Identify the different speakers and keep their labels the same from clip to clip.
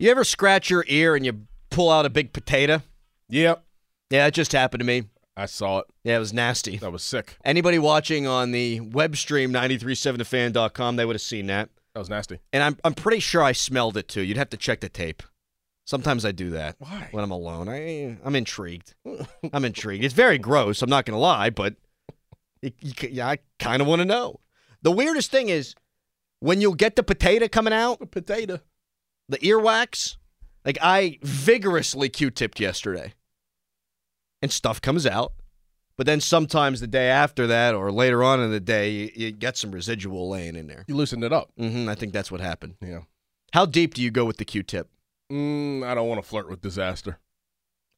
Speaker 1: You ever scratch your ear and you pull out a big potato?
Speaker 2: Yep.
Speaker 1: Yeah, it just happened to me.
Speaker 2: I saw it.
Speaker 1: Yeah, it was nasty.
Speaker 2: That was sick.
Speaker 1: Anybody watching on the web stream 937thefan.com, they would have seen that.
Speaker 2: That was nasty.
Speaker 1: And I'm I'm pretty sure I smelled it too. You'd have to check the tape. Sometimes I do that.
Speaker 2: Why?
Speaker 1: When I'm alone. I I'm intrigued. I'm intrigued. It's very gross, I'm not going to lie, but you, you, yeah, I kind of want to know. The weirdest thing is when you'll get the potato coming out,
Speaker 2: A potato.
Speaker 1: The earwax, like I vigorously Q-tipped yesterday. And stuff comes out. But then sometimes the day after that or later on in the day, you, you get some residual laying in there.
Speaker 2: You loosened it up.
Speaker 1: Mm-hmm, I think that's what happened.
Speaker 2: Yeah.
Speaker 1: How deep do you go with the Q-tip?
Speaker 2: Mm, I don't want to flirt with disaster.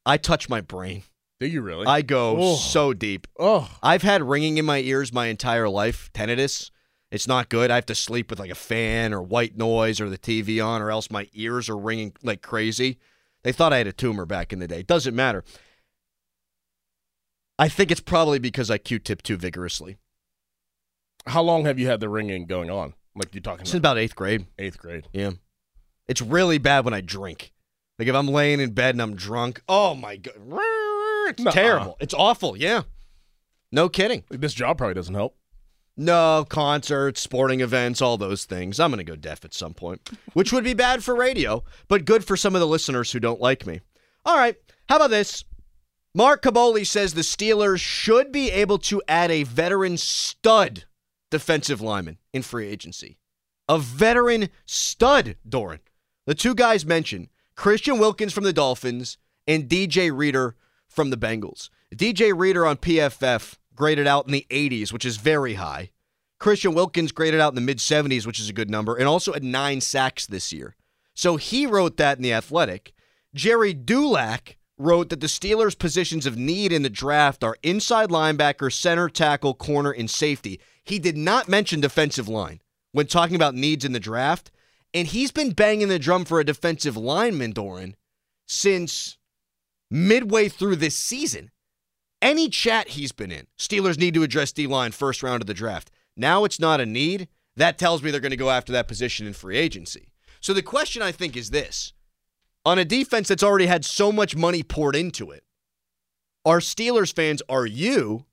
Speaker 1: I touch my brain.
Speaker 2: Do you really?
Speaker 1: I go
Speaker 2: Oh.
Speaker 1: so deep.
Speaker 2: oh,
Speaker 1: I've had ringing in my ears my entire life, tinnitus. It's not good. I have to sleep with like a fan or white noise or the TV on, or else my ears are ringing like crazy. They thought I had a tumor back in the day. It Doesn't matter. I think it's probably because I Q-tip too vigorously.
Speaker 2: how long have you had the ringing going on? Like you're talking
Speaker 1: Since
Speaker 2: about
Speaker 1: about eighth grade.
Speaker 2: eighth grade.
Speaker 1: Yeah. It's really bad when I drink. Like if I'm laying in bed and I'm drunk, oh my god, it's
Speaker 2: Nuh-uh.
Speaker 1: terrible. It's awful. Yeah. No kidding.
Speaker 2: This job probably doesn't help.
Speaker 1: No, concerts, sporting events, all those things. I'm going to go deaf at some point, which would be bad for radio, but good for some of the listeners who don't like me. All right. How about this? Mark Kaboly says the Steelers should be able to add a veteran stud defensive lineman in free agency. A veteran stud, Dorin. The two guys mentioned Christian Wilkins from the Dolphins and DJ Reader from the Bengals. DJ Reader on PFF graded out in the 80s, which is very high. Christian Wilkins graded out in the mid 70s, which is a good number, and also had nine sacks this year. So he wrote that in The Athletic. Gerry Dulac wrote that the Steelers' positions of need in the draft are inside linebacker, center, tackle, corner, and safety. He did not mention defensive line when talking about needs in the draft. And he's been banging the drum for a defensive lineman, Dorin, since midway through this season. Any chat he's been in, Steelers need to address D line first round of the draft. Now it's not a need. That tells me they're going to go after that position in free agency. So the question I think is this on a defense that's already had so much money poured into it, are Steelers fans, are you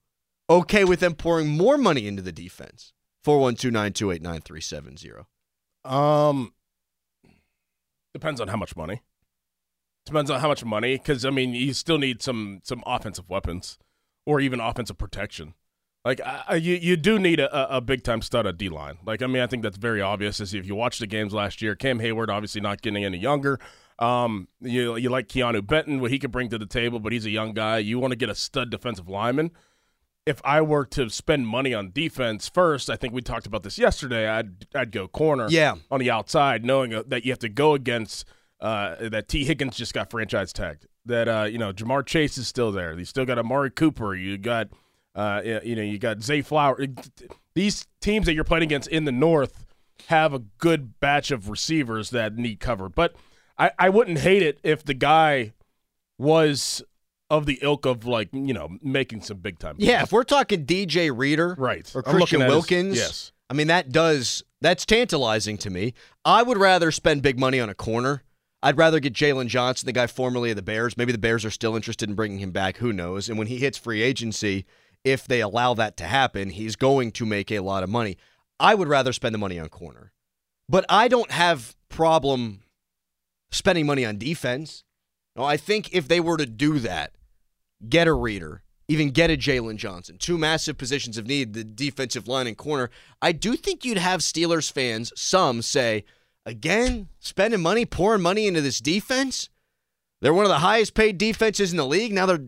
Speaker 1: okay with them pouring more money into the defense? 412 928 9370.
Speaker 2: Um, depends on how much money. Depends on how much money, because I mean, you still need some some offensive weapons, or even offensive protection. Like I, I- you, you do need a, a big time stud at D line. Like I mean, I think that's very obvious. As if you watch the games last year, Cam Hayward obviously not getting any younger. Um, you you like Keanu Benton, what he could bring to the table, but he's a young guy. You want to get a stud defensive lineman. If I were to spend money on defense first, I think we talked about this yesterday. I'd I'd go corner
Speaker 1: Yeah.
Speaker 2: on the outside, knowing uh, that you have to go against uh, that Tee Higgins just got franchise tagged. That uh, you know Ja'Marr Chase is still there. You still got Amari Cooper. You got uh, you know you got Zay Flower. These teams that you're playing against in the North have a good batch of receivers that need cover. But I, I wouldn't hate it if the guy was of the ilk of like you know making some big time.
Speaker 1: Yeah, if we're talking DJ Reader
Speaker 2: right.
Speaker 1: or Christian
Speaker 2: at his-
Speaker 1: Wilkins,
Speaker 2: yes.
Speaker 1: I mean that does that's tantalizing to me. I would rather spend big money on a corner. I'd rather get Jaylon Johnson, the guy formerly of the Bears. Maybe the Bears are still interested in bringing him back. Who knows? And when he hits free agency, if they allow that to happen, he's going to make a lot of money. I would rather spend the money on corner, but I don't have problem spending money on defense. No, I think if they were to do that, get a reader, even get a Jaylon Johnson, two massive positions of need, the defensive line and corner, I do think you'd have Steelers fans, some say, again, spending money, pouring money into this defense. They're one of the highest paid defenses in the league. Now they're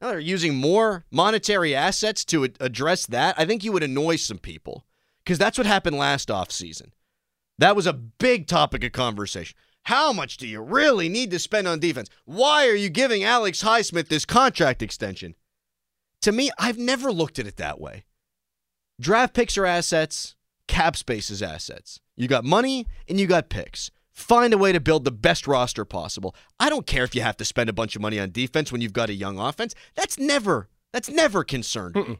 Speaker 1: now they're using more monetary assets to address that. I think you would annoy some people because that's what happened last offseason. That was a big topic of conversation. How much do you really need to spend on defense? Why are you giving Alex Highsmith this contract extension? To me, I've never looked at it that way. Draft picks are assets, cap space is assets. You got money and you got picks. Find a way to build the best roster possible. I don't care if you have to spend a bunch of money on defense when you've got a young offense. That's never that's never concerned me.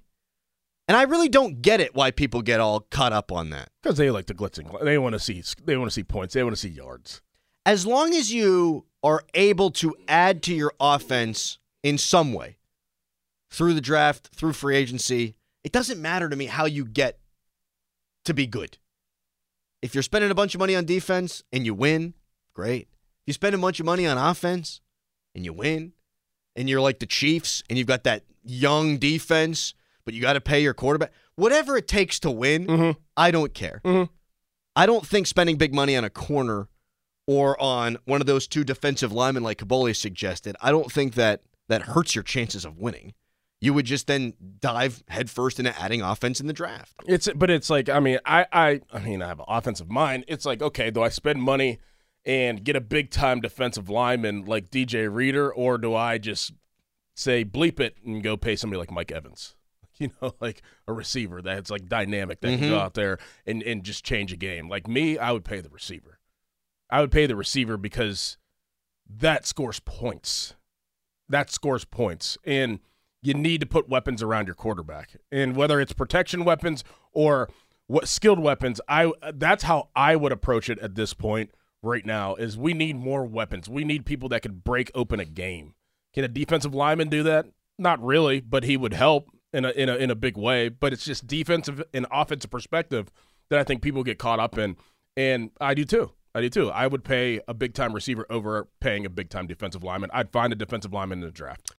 Speaker 1: And I really don't get it why people get all caught up on that.
Speaker 2: Because they like the glitzing. They want to see. They want to see points. They want to see yards.
Speaker 1: as long as you are able to add to your offense in some way through the draft, through free agency, it doesn't matter to me how you get to be good. If you're spending a bunch of money on defense and you win, great. If you spend a bunch of money on offense and you win, and you're like the Chiefs and you've got that young defense, but you got to pay your quarterback, whatever it takes to win,
Speaker 2: Mm-hmm.
Speaker 1: I don't care.
Speaker 2: Mhm.
Speaker 1: I don't think spending big money on a corner or on one of those two defensive linemen like Kaboly suggested, I don't think that that hurts your chances of winning. You would just then dive headfirst into adding offense in the draft.
Speaker 2: It's but it's like I mean I I I mean I have an offensive mind. It's like okay, do I spend money and get a big time defensive lineman like DJ Reader, or do I just say bleep it and go pay somebody like Mike Evans? You know, like a receiver that's like dynamic that can go
Speaker 1: Mhm.
Speaker 2: out there and and just change a game. Like me, I would pay the receiver. I would pay the receiver because that scores points. That scores points. And you need to put weapons around your quarterback. And whether it's protection weapons or what skilled weapons, I that's how I would approach it at this point right now is we need more weapons. We need people that can break open a game. Can a defensive lineman do that? Not really, but he would help in a in a in a big way. But it's just defensive and offensive perspective that I think people get caught up in. And I do too. I do too. I would pay a big time receiver over paying a big time defensive lineman. I'd find a defensive lineman in the draft.